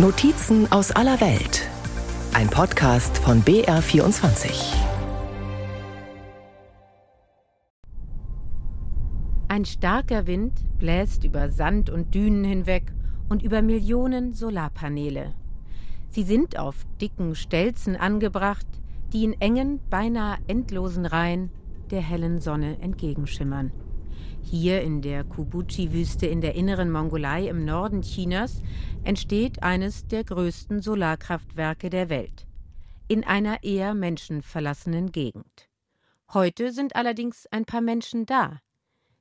Notizen aus aller Welt. Ein Podcast von BR24. Ein starker Wind bläst über Sand und Dünen hinweg und über Millionen Solarpaneele. Sie sind auf dicken Stelzen angebracht, die in engen, beinahe endlosen Reihen der hellen Sonne entgegenschimmern. Hier in der Kubuchi-Wüste in der inneren Mongolei im Norden Chinas entsteht eines der größten Solarkraftwerke der Welt. In einer eher menschenverlassenen Gegend. Heute sind allerdings ein paar Menschen da.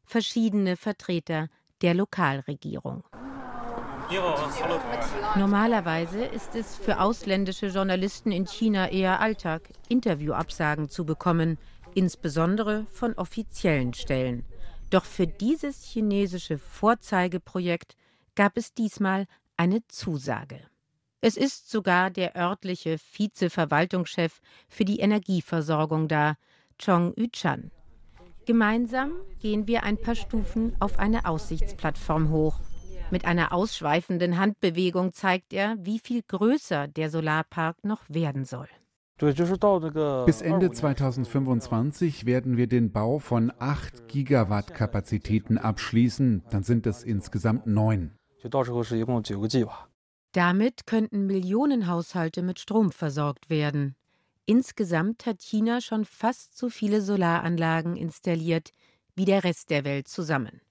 Verschiedene Vertreter der Lokalregierung. Normalerweise ist es für ausländische Journalisten in China eher Alltag, Interviewabsagen zu bekommen, insbesondere von offiziellen Stellen. Doch für dieses chinesische Vorzeigeprojekt gab es diesmal eine Zusage. Es ist sogar der örtliche Vizeverwaltungschef für die Energieversorgung da, Chong Yuchan. Gemeinsam gehen wir ein paar Stufen auf eine Aussichtsplattform hoch. Mit einer ausschweifenden Handbewegung zeigt er, wie viel größer der Solarpark noch werden soll. Bis Ende 2025 werden wir den Bau von 8 Gigawatt Kapazitäten abschließen, dann sind es insgesamt neun. Damit könnten Millionen Haushalte mit Strom versorgt werden. Insgesamt hat China schon fast so viele Solaranlagen installiert wie der Rest der Welt zusammen.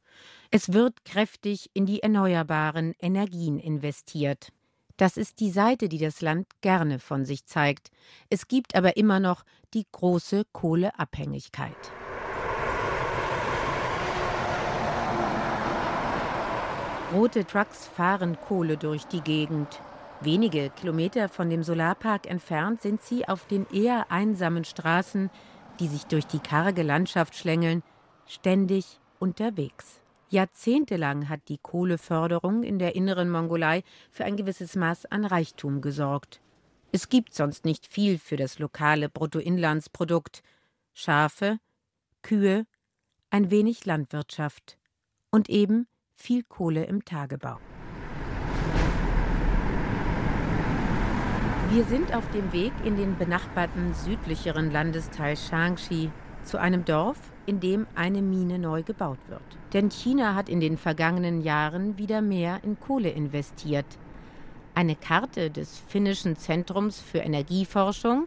Es wird kräftig in die erneuerbaren Energien investiert. Das ist die Seite, die das Land gerne von sich zeigt. Es gibt aber immer noch die große Kohleabhängigkeit. Rote Trucks fahren Kohle durch die Gegend. Wenige Kilometer von dem Solarpark entfernt sind sie auf den eher einsamen Straßen, die sich durch die karge Landschaft schlängeln, ständig unterwegs. Jahrzehntelang hat die Kohleförderung in der inneren Mongolei für ein gewisses Maß an Reichtum gesorgt. Es gibt sonst nicht viel für das lokale Bruttoinlandsprodukt. Schafe, Kühe, ein wenig Landwirtschaft und eben viel Kohle im Tagebau. Wir sind auf dem Weg in den benachbarten südlicheren Landesteil Shaanxi zu einem Dorf, in dem eine Mine neu gebaut wird. Denn China hat in den vergangenen Jahren wieder mehr in Kohle investiert. Eine Karte des finnischen Zentrums für Energieforschung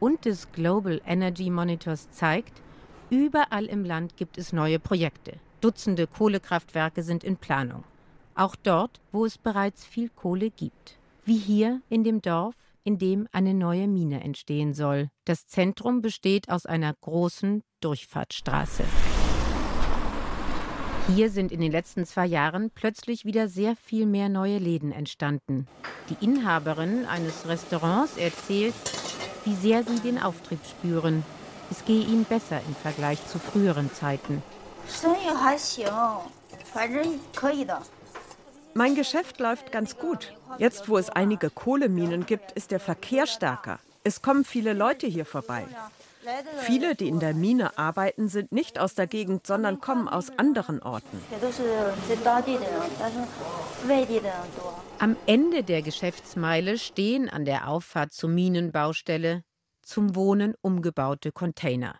und des Global Energy Monitors zeigt, überall im Land gibt es neue Projekte. Dutzende Kohlekraftwerke sind in Planung. Auch dort, wo es bereits viel Kohle gibt. Wie hier in dem Dorf in dem eine neue Mine entstehen soll. Das Zentrum besteht aus einer großen Durchfahrtsstraße. Hier sind in den letzten zwei Jahren plötzlich wieder sehr viel mehr neue Läden entstanden. Die Inhaberin eines Restaurants erzählt, wie sehr sie den Auftrieb spüren. Es gehe ihnen besser im Vergleich zu früheren Zeiten. Mein Geschäft läuft ganz gut. Jetzt, wo es einige Kohleminen gibt, ist der Verkehr stärker. Es kommen viele Leute hier vorbei. Viele, die in der Mine arbeiten, sind nicht aus der Gegend, sondern kommen aus anderen Orten. Am Ende der Geschäftsmeile stehen an der Auffahrt zur Minenbaustelle zum Wohnen umgebaute Container.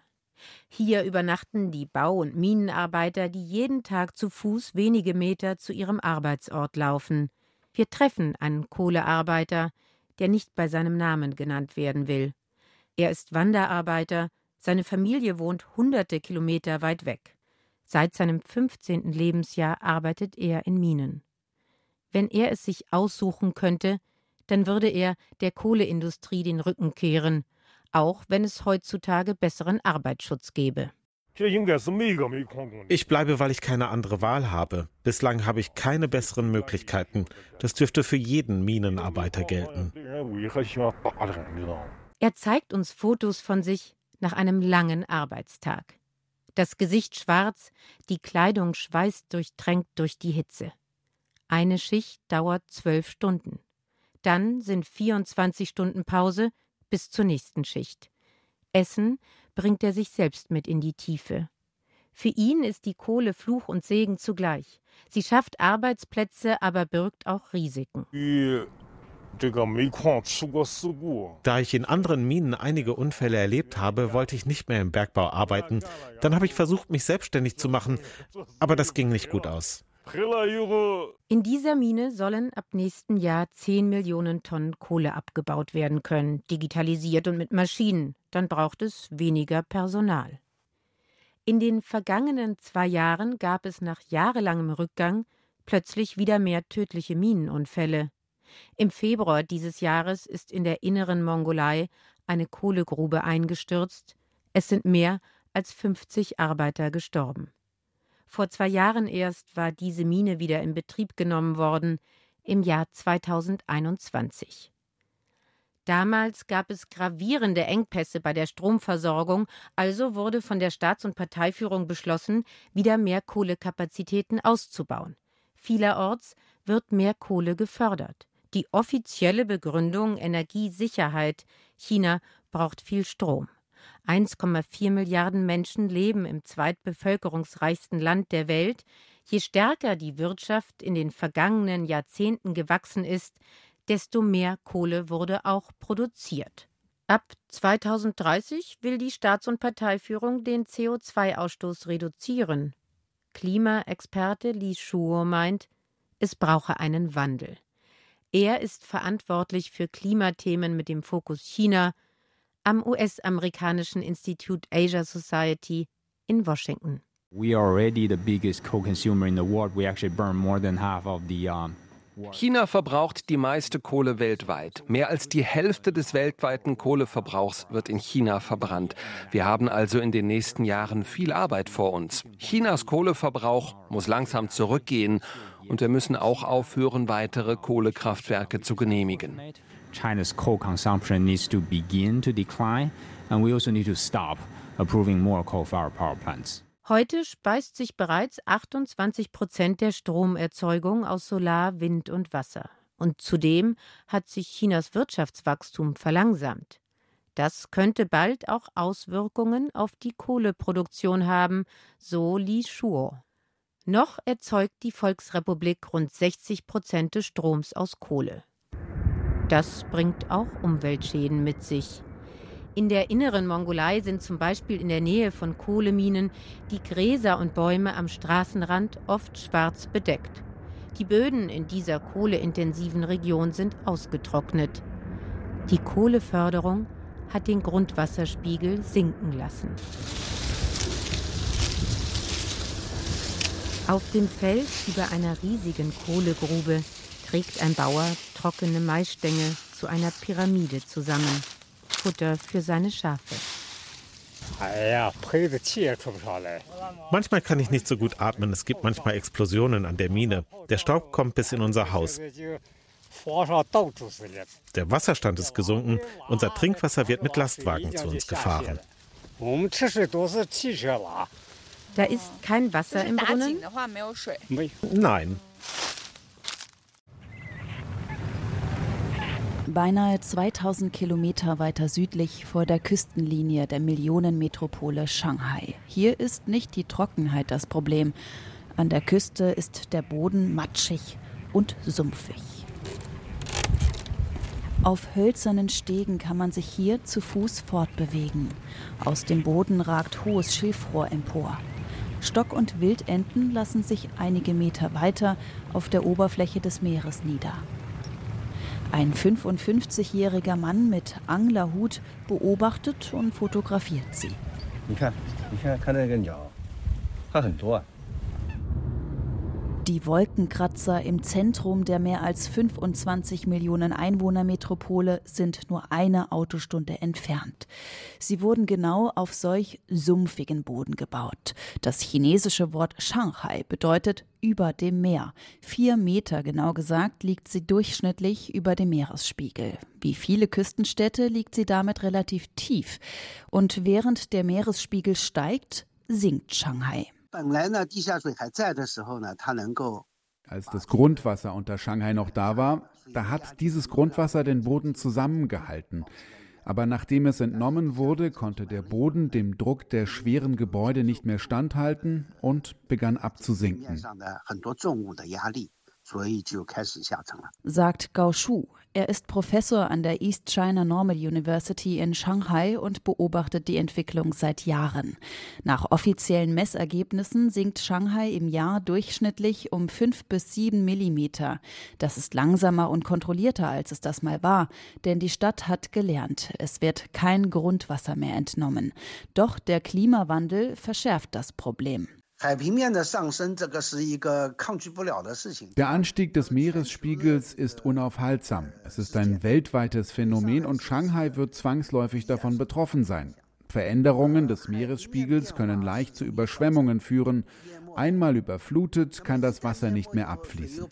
Hier übernachten die Bau- und Minenarbeiter, die jeden Tag zu Fuß wenige Meter zu ihrem Arbeitsort laufen. Wir treffen einen Kohlearbeiter, der nicht bei seinem Namen genannt werden will. Er ist Wanderarbeiter, seine Familie wohnt hunderte Kilometer weit weg. Seit seinem 15. Lebensjahr arbeitet er in Minen. Wenn er es sich aussuchen könnte, dann würde er der Kohleindustrie den Rücken kehren auch wenn es heutzutage besseren Arbeitsschutz gäbe. Ich bleibe, weil ich keine andere Wahl habe. Bislang habe ich keine besseren Möglichkeiten. Das dürfte für jeden Minenarbeiter gelten. Er zeigt uns Fotos von sich nach einem langen Arbeitstag. Das Gesicht schwarz, die Kleidung schweißdurchtränkt durch die Hitze. Eine Schicht dauert zwölf Stunden. Dann sind 24 Stunden Pause, bis zur nächsten Schicht. Essen bringt er sich selbst mit in die Tiefe. Für ihn ist die Kohle Fluch und Segen zugleich. Sie schafft Arbeitsplätze, aber birgt auch Risiken. Da ich in anderen Minen einige Unfälle erlebt habe, wollte ich nicht mehr im Bergbau arbeiten. Dann habe ich versucht, mich selbstständig zu machen, aber das ging nicht gut aus. In dieser Mine sollen ab nächsten Jahr 10 Millionen Tonnen Kohle abgebaut werden können, digitalisiert und mit Maschinen. Dann braucht es weniger Personal. In den vergangenen zwei Jahren gab es nach jahrelangem Rückgang plötzlich wieder mehr tödliche Minenunfälle. Im Februar dieses Jahres ist in der inneren Mongolei eine Kohlegrube eingestürzt. Es sind mehr als 50 Arbeiter gestorben. Vor zwei Jahren erst war diese Mine wieder in Betrieb genommen worden, im Jahr 2021. Damals gab es gravierende Engpässe bei der Stromversorgung, also wurde von der Staats- und Parteiführung beschlossen, wieder mehr Kohlekapazitäten auszubauen. Vielerorts wird mehr Kohle gefördert. Die offizielle Begründung Energiesicherheit. China braucht viel Strom. 1,4 Milliarden Menschen leben im zweitbevölkerungsreichsten Land der Welt. Je stärker die Wirtschaft in den vergangenen Jahrzehnten gewachsen ist, desto mehr Kohle wurde auch produziert. Ab 2030 will die Staats- und Parteiführung den CO2-Ausstoß reduzieren. Klimaexperte Li Shuo meint, es brauche einen Wandel. Er ist verantwortlich für Klimathemen mit dem Fokus China am US-amerikanischen Institut Asia Society in Washington. We are already the biggest co-consumer in the world. We actually burn more than half of the um China verbraucht die meiste Kohle weltweit. Mehr als die Hälfte des weltweiten Kohleverbrauchs wird in China verbrannt. Wir haben also in den nächsten Jahren viel Arbeit vor uns. Chinas Kohleverbrauch muss langsam zurückgehen und wir müssen auch aufhören, weitere Kohlekraftwerke zu genehmigen. China's coal consumption needs to begin to decline and we also need to stop approving more coal-fired power plants. Heute speist sich bereits 28 Prozent der Stromerzeugung aus Solar, Wind und Wasser. Und zudem hat sich Chinas Wirtschaftswachstum verlangsamt. Das könnte bald auch Auswirkungen auf die Kohleproduktion haben, so Li Shuo. Noch erzeugt die Volksrepublik rund 60 Prozent des Stroms aus Kohle. Das bringt auch Umweltschäden mit sich. In der inneren Mongolei sind zum Beispiel in der Nähe von Kohleminen die Gräser und Bäume am Straßenrand oft schwarz bedeckt. Die Böden in dieser kohleintensiven Region sind ausgetrocknet. Die Kohleförderung hat den Grundwasserspiegel sinken lassen. Auf dem Feld über einer riesigen Kohlegrube trägt ein Bauer trockene Maisstängel zu einer Pyramide zusammen. Futter für seine Schafe. Manchmal kann ich nicht so gut atmen. Es gibt manchmal Explosionen an der Mine. Der Staub kommt bis in unser Haus. Der Wasserstand ist gesunken. Unser Trinkwasser wird mit Lastwagen zu uns gefahren. Da ist kein Wasser im Brunnen? Nein. Beinahe 2000 Kilometer weiter südlich vor der Küstenlinie der Millionenmetropole Shanghai. Hier ist nicht die Trockenheit das Problem. An der Küste ist der Boden matschig und sumpfig. Auf hölzernen Stegen kann man sich hier zu Fuß fortbewegen. Aus dem Boden ragt hohes Schilfrohr empor. Stock- und Wildenten lassen sich einige Meter weiter auf der Oberfläche des Meeres nieder. Ein 55-jähriger Mann mit Anglerhut beobachtet und fotografiert sie. Die Wolkenkratzer im Zentrum der mehr als 25 Millionen Einwohnermetropole sind nur eine Autostunde entfernt. Sie wurden genau auf solch sumpfigen Boden gebaut. Das chinesische Wort Shanghai bedeutet über dem Meer. Vier Meter genau gesagt liegt sie durchschnittlich über dem Meeresspiegel. Wie viele Küstenstädte liegt sie damit relativ tief. Und während der Meeresspiegel steigt, sinkt Shanghai. Als das Grundwasser unter Shanghai noch da war, da hat dieses Grundwasser den Boden zusammengehalten. Aber nachdem es entnommen wurde, konnte der Boden dem Druck der schweren Gebäude nicht mehr standhalten und begann abzusinken. sagt Gao Shu. Er ist Professor an der East China Normal University in Shanghai und beobachtet die Entwicklung seit Jahren. Nach offiziellen Messergebnissen sinkt Shanghai im Jahr durchschnittlich um fünf bis sieben Millimeter. Das ist langsamer und kontrollierter, als es das mal war, denn die Stadt hat gelernt, es wird kein Grundwasser mehr entnommen. Doch der Klimawandel verschärft das Problem. Der Anstieg des Meeresspiegels ist unaufhaltsam. Es ist ein weltweites Phänomen und Shanghai wird zwangsläufig davon betroffen sein. Veränderungen des Meeresspiegels können leicht zu Überschwemmungen führen. Einmal überflutet, kann das Wasser nicht mehr abfließen.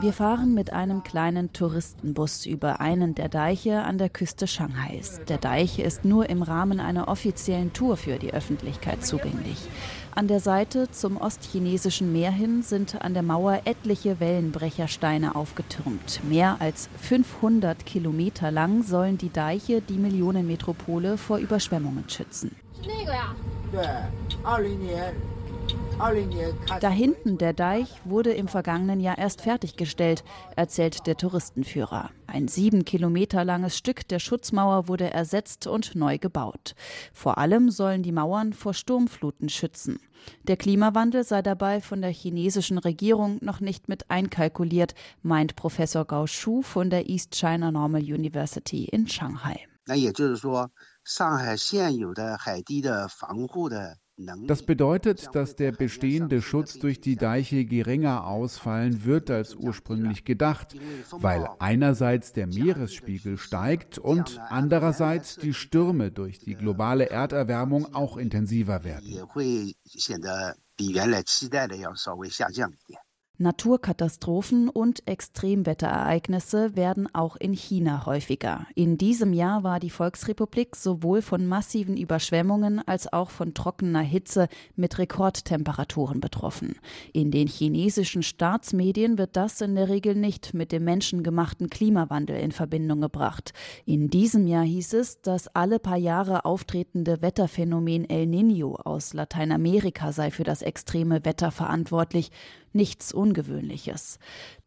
Wir fahren mit einem kleinen Touristenbus über einen der Deiche an der Küste Shanghais. Der Deich ist nur im Rahmen einer offiziellen Tour für die Öffentlichkeit zugänglich. An der Seite zum ostchinesischen Meer hin sind an der Mauer etliche Wellenbrechersteine aufgetürmt. Mehr als 500 Kilometer lang sollen die Deiche die Millionenmetropole vor Überschwemmungen schützen. Da hinten der Deich wurde im vergangenen Jahr erst fertiggestellt, erzählt der Touristenführer. Ein sieben Kilometer langes Stück der Schutzmauer wurde ersetzt und neu gebaut. Vor allem sollen die Mauern vor Sturmfluten schützen. Der Klimawandel sei dabei von der chinesischen Regierung noch nicht mit einkalkuliert, meint Professor Gao Shu von der East China Normal University in Shanghai. 那也就是说，上海现有的海堤的防护的 das bedeutet, dass der bestehende Schutz durch die Deiche geringer ausfallen wird als ursprünglich gedacht, weil einerseits der Meeresspiegel steigt und andererseits die Stürme durch die globale Erderwärmung auch intensiver werden. Naturkatastrophen und Extremwetterereignisse werden auch in China häufiger. In diesem Jahr war die Volksrepublik sowohl von massiven Überschwemmungen als auch von trockener Hitze mit Rekordtemperaturen betroffen. In den chinesischen Staatsmedien wird das in der Regel nicht mit dem menschengemachten Klimawandel in Verbindung gebracht. In diesem Jahr hieß es, das alle paar Jahre auftretende Wetterphänomen El Niño aus Lateinamerika sei für das extreme Wetter verantwortlich nichts Ungewöhnliches.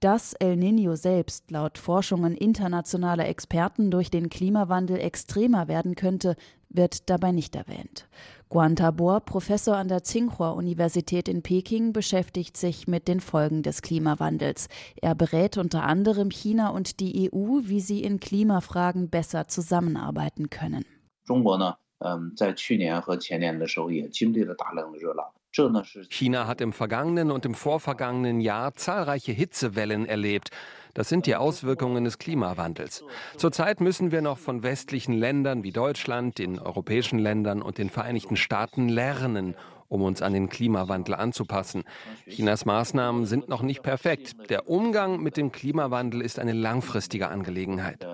Dass El Niño selbst laut Forschungen internationaler Experten durch den Klimawandel extremer werden könnte, wird dabei nicht erwähnt. Guan Tabor, Professor an der Tsinghua-Universität in Peking, beschäftigt sich mit den Folgen des Klimawandels. Er berät unter anderem China und die EU, wie sie in Klimafragen besser zusammenarbeiten können. 中国呢，嗯，在去年和前年的时候也经历了大量的热浪。 China hat im vergangenen und im vorvergangenen Jahr zahlreiche Hitzewellen erlebt. Das sind die Auswirkungen des Klimawandels. Zurzeit müssen wir noch von westlichen Ländern wie Deutschland, den europäischen Ländern und den Vereinigten Staaten lernen, um uns an den Klimawandel anzupassen. Chinas Maßnahmen sind noch nicht perfekt. Der Umgang mit dem Klimawandel ist eine langfristige Angelegenheit.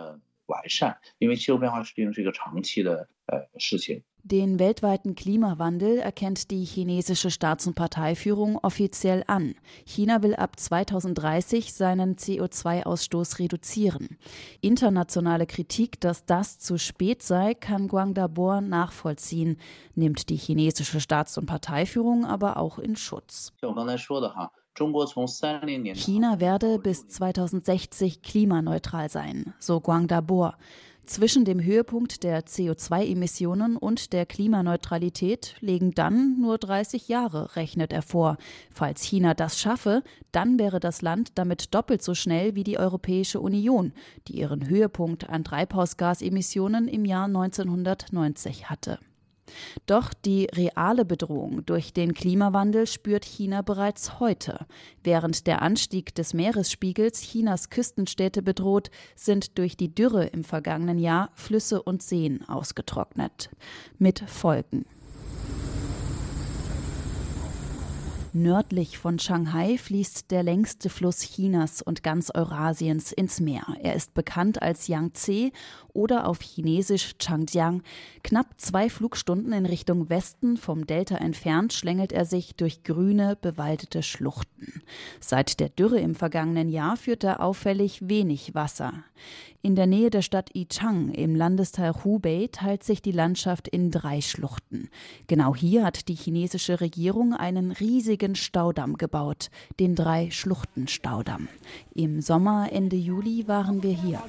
Den weltweiten Klimawandel erkennt die chinesische Staats- und Parteiführung offiziell an. China will ab 2030 seinen CO2-Ausstoß reduzieren. Internationale Kritik, dass das zu spät sei, kann Guang Dabor nachvollziehen, nimmt die chinesische Staats- und Parteiführung aber auch in Schutz. China werde bis 2060 klimaneutral sein, so Guang Dabor. Zwischen dem Höhepunkt der CO2-Emissionen und der Klimaneutralität liegen dann nur 30 Jahre, rechnet er vor. Falls China das schaffe, dann wäre das Land damit doppelt so schnell wie die Europäische Union, die ihren Höhepunkt an Treibhausgasemissionen im Jahr 1990 hatte. Doch die reale Bedrohung durch den Klimawandel spürt China bereits heute. Während der Anstieg des Meeresspiegels Chinas Küstenstädte bedroht, sind durch die Dürre im vergangenen Jahr Flüsse und Seen ausgetrocknet. Mit Folgen. Nördlich von Shanghai fließt der längste Fluss Chinas und ganz Eurasiens ins Meer. Er ist bekannt als Yangtze oder auf Chinesisch Changjiang. Knapp zwei Flugstunden in Richtung Westen vom Delta entfernt schlängelt er sich durch grüne, bewaldete Schluchten. Seit der Dürre im vergangenen Jahr führt er auffällig wenig Wasser. In der Nähe der Stadt Yichang im Landesteil Hubei teilt sich die Landschaft in drei Schluchten. Genau hier hat die chinesische Regierung einen riesigen Staudamm gebaut, den Drei-Schluchten-Staudamm. Im Sommer Ende Juli waren wir hier.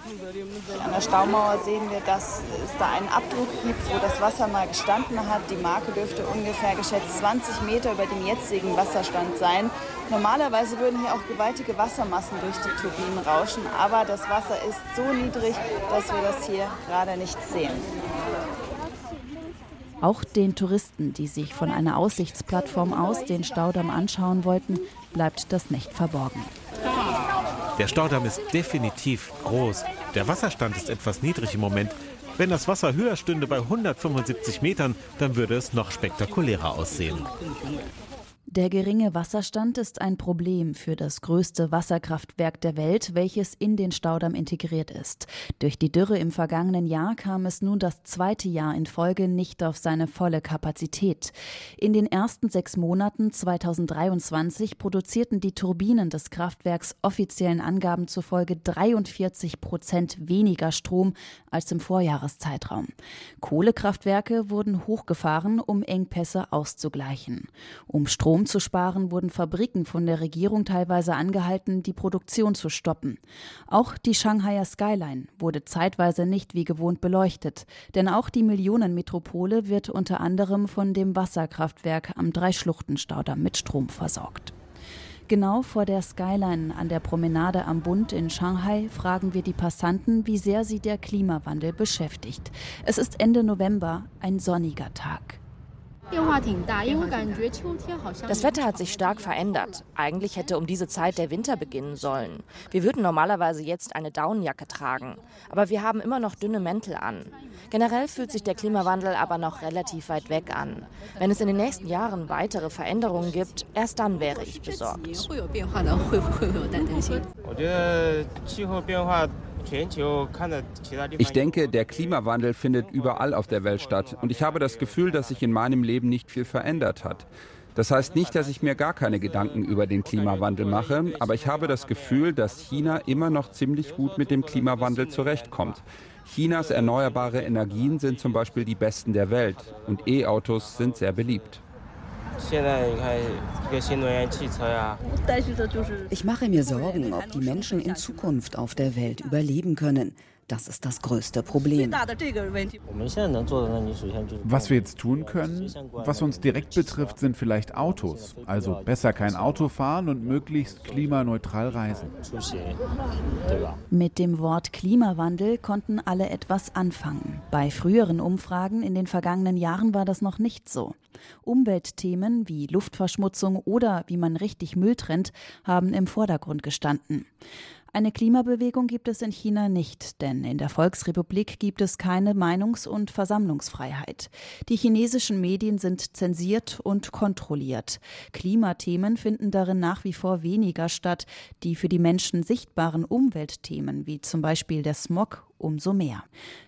An der Staumauer sehen wir, dass es da einen Abdruck gibt, wo das Wasser mal gestanden hat. Die Marke dürfte ungefähr geschätzt 20 Meter über dem jetzigen Wasserstand sein. Normalerweise würden hier auch gewaltige Wassermassen durch die Turbinen rauschen, aber das Wasser ist so niedrig, dass wir das hier gerade nicht sehen. Auch den Touristen, die sich von einer Aussichtsplattform aus den Staudamm anschauen wollten, bleibt das nicht verborgen. Der Staudamm ist definitiv groß. Der Wasserstand ist etwas niedrig im Moment. Wenn das Wasser höher stünde bei 175 Metern, dann würde es noch spektakulärer aussehen. Der geringe Wasserstand ist ein Problem für das größte Wasserkraftwerk der Welt, welches in den Staudamm integriert ist. Durch die Dürre im vergangenen Jahr kam es nun das zweite Jahr in Folge nicht auf seine volle Kapazität. In den ersten sechs Monaten 2023 produzierten die Turbinen des Kraftwerks offiziellen Angaben zufolge 43 Prozent weniger Strom als im Vorjahreszeitraum. Kohlekraftwerke wurden hochgefahren, um Engpässe auszugleichen. Um Strom Strom zu sparen, wurden Fabriken von der Regierung teilweise angehalten, die Produktion zu stoppen. Auch die Shanghaier Skyline wurde zeitweise nicht wie gewohnt beleuchtet, denn auch die Millionenmetropole wird unter anderem von dem Wasserkraftwerk am Dreischluchtenstaudamm mit Strom versorgt. Genau vor der Skyline an der Promenade am Bund in Shanghai fragen wir die Passanten, wie sehr sie der Klimawandel beschäftigt. Es ist Ende November, ein sonniger Tag. Das Wetter hat sich stark verändert. Eigentlich hätte um diese Zeit der Winter beginnen sollen. Wir würden normalerweise jetzt eine Daunenjacke tragen, aber wir haben immer noch dünne Mäntel an. Generell fühlt sich der Klimawandel aber noch relativ weit weg an. Wenn es in den nächsten Jahren weitere Veränderungen gibt, erst dann wäre ich besorgt. Ich denke, der Klimawandel findet überall auf der Welt statt und ich habe das Gefühl, dass sich in meinem Leben nicht viel verändert hat. Das heißt nicht, dass ich mir gar keine Gedanken über den Klimawandel mache, aber ich habe das Gefühl, dass China immer noch ziemlich gut mit dem Klimawandel zurechtkommt. Chinas erneuerbare Energien sind zum Beispiel die besten der Welt und E-Autos sind sehr beliebt. Ich mache mir Sorgen, ob die Menschen in Zukunft auf der Welt überleben können. Das ist das größte Problem. Was wir jetzt tun können, was uns direkt betrifft, sind vielleicht Autos. Also besser kein Auto fahren und möglichst klimaneutral reisen. Mit dem Wort Klimawandel konnten alle etwas anfangen. Bei früheren Umfragen in den vergangenen Jahren war das noch nicht so. Umweltthemen wie Luftverschmutzung oder wie man richtig Müll trennt, haben im Vordergrund gestanden. Eine Klimabewegung gibt es in China nicht, denn in der Volksrepublik gibt es keine Meinungs- und Versammlungsfreiheit. Die chinesischen Medien sind zensiert und kontrolliert. Klimathemen finden darin nach wie vor weniger statt. Die für die Menschen sichtbaren Umweltthemen, wie zum Beispiel der Smog umso mehr.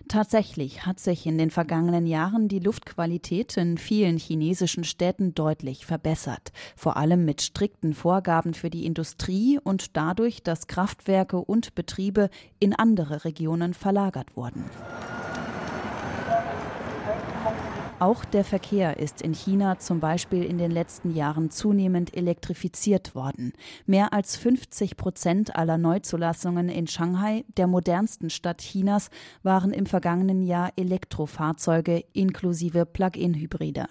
Tatsächlich hat sich in den vergangenen Jahren die Luftqualität in vielen chinesischen Städten deutlich verbessert, vor allem mit strikten Vorgaben für die Industrie und dadurch, dass Kraftwerke und Betriebe in andere Regionen verlagert wurden. Auch der Verkehr ist in China zum Beispiel in den letzten Jahren zunehmend elektrifiziert worden. Mehr als 50 Prozent aller Neuzulassungen in Shanghai, der modernsten Stadt Chinas, waren im vergangenen Jahr Elektrofahrzeuge inklusive Plug-in-Hybride.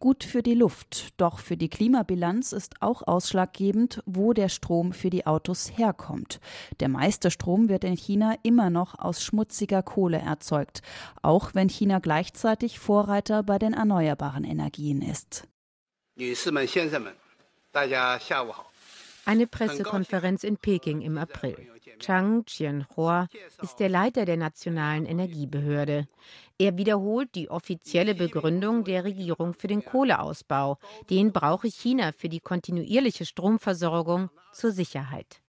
Gut für die Luft, doch für die Klimabilanz ist auch ausschlaggebend, wo der Strom für die Autos herkommt. Der meiste Strom wird in China immer noch aus schmutziger Kohle erzeugt, auch wenn China gleichzeitig Vorreiter bei den erneuerbaren Energien ist. Eine Pressekonferenz in Peking im April. Chang Chien-hua ist der Leiter der Nationalen Energiebehörde. Er wiederholt die offizielle Begründung der Regierung für den Kohleausbau. Den brauche China für die kontinuierliche Stromversorgung zur Sicherheit.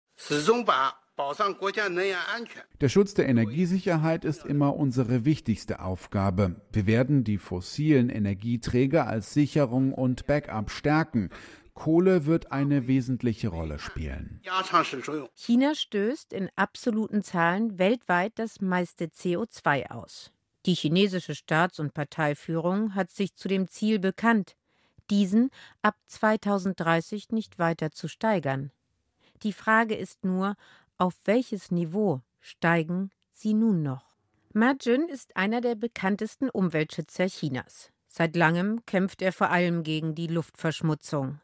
Der Schutz der Energiesicherheit ist immer unsere wichtigste Aufgabe. Wir werden die fossilen Energieträger als Sicherung und Backup stärken. Kohle wird eine wesentliche Rolle spielen. China stößt in absoluten Zahlen weltweit das meiste CO2 aus. Die chinesische Staats- und Parteiführung hat sich zu dem Ziel bekannt, diesen ab 2030 nicht weiter zu steigern. Die Frage ist nur, auf welches Niveau steigen sie nun noch? Ma Jun ist einer der bekanntesten Umweltschützer Chinas. Seit langem kämpft er vor allem gegen die Luftverschmutzung.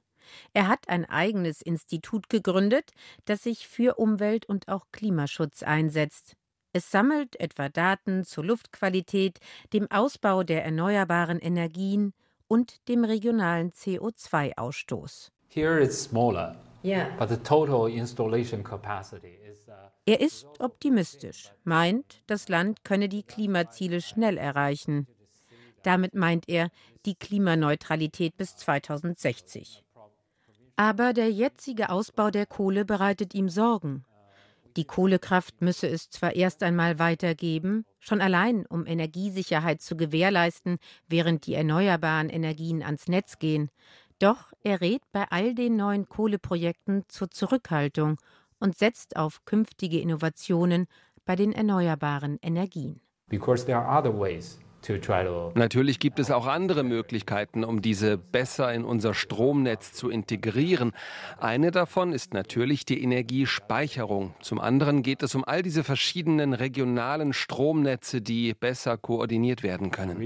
Er hat ein eigenes Institut gegründet, das sich für Umwelt und auch Klimaschutz einsetzt. Es sammelt etwa Daten zur Luftqualität, dem Ausbau der erneuerbaren Energien und dem regionalen CO2-Ausstoß. Here it's smaller, yeah. but the total installation capacity is uh, er ist optimistisch, meint, das Land könne die Klimaziele schnell erreichen. Damit meint er die Klimaneutralität bis 2060. Aber der jetzige Ausbau der Kohle bereitet ihm Sorgen. Die Kohlekraft müsse es zwar erst einmal weitergeben, schon allein um Energiesicherheit zu gewährleisten, während die erneuerbaren Energien ans Netz gehen, doch er rät bei all den neuen Kohleprojekten zur Zurückhaltung und setzt auf künftige Innovationen bei den erneuerbaren Energien. Because there are other ways Natürlich gibt es auch andere Möglichkeiten, um diese besser in unser Stromnetz zu integrieren. Eine davon ist natürlich die Energiespeicherung. Zum anderen geht es um all diese verschiedenen regionalen Stromnetze, die besser koordiniert werden können.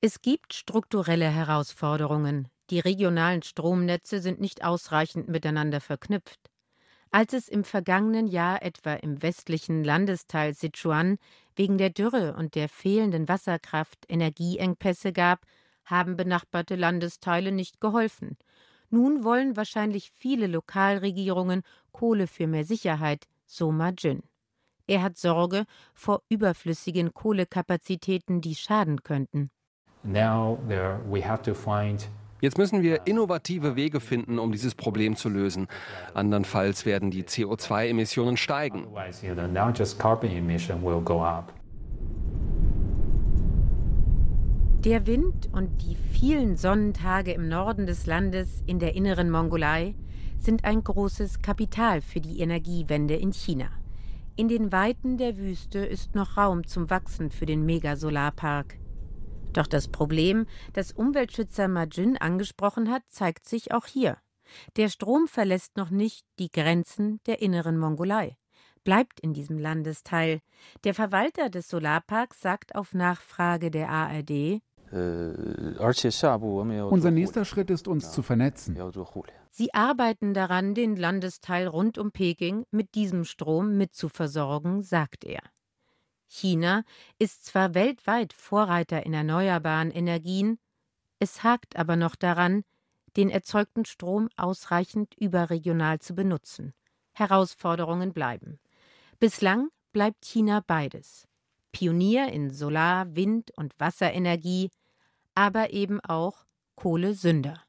Es gibt strukturelle Herausforderungen. Die regionalen Stromnetze sind nicht ausreichend miteinander verknüpft. Als es im vergangenen Jahr etwa im westlichen Landesteil Sichuan wegen der Dürre und der fehlenden Wasserkraft Energieengpässe gab, haben benachbarte Landesteile nicht geholfen. Nun wollen wahrscheinlich viele Lokalregierungen Kohle für mehr Sicherheit, so Ma Jun. Er hat Sorge vor überflüssigen Kohlekapazitäten, die schaden könnten. Now there we have to find Jetzt müssen wir innovative Wege finden, um dieses Problem zu lösen. Andernfalls werden die CO2-Emissionen steigen. Der Wind und die vielen Sonnentage im Norden des Landes in der inneren Mongolei sind ein großes Kapital für die Energiewende in China. In den Weiten der Wüste ist noch Raum zum Wachsen für den Megasolarpark. Doch das Problem, das Umweltschützer Majin angesprochen hat, zeigt sich auch hier. Der Strom verlässt noch nicht die Grenzen der inneren Mongolei, bleibt in diesem Landesteil. Der Verwalter des Solarparks sagt auf Nachfrage der ARD, äh, unser nächster Schritt ist, uns zu vernetzen. Sie arbeiten daran, den Landesteil rund um Peking mit diesem Strom mitzuversorgen, sagt er. China ist zwar weltweit Vorreiter in erneuerbaren Energien, es hakt aber noch daran, den erzeugten Strom ausreichend überregional zu benutzen. Herausforderungen bleiben. Bislang bleibt China beides. Pionier in Solar-, Wind- und Wasserenergie, aber eben auch Kohlesünder.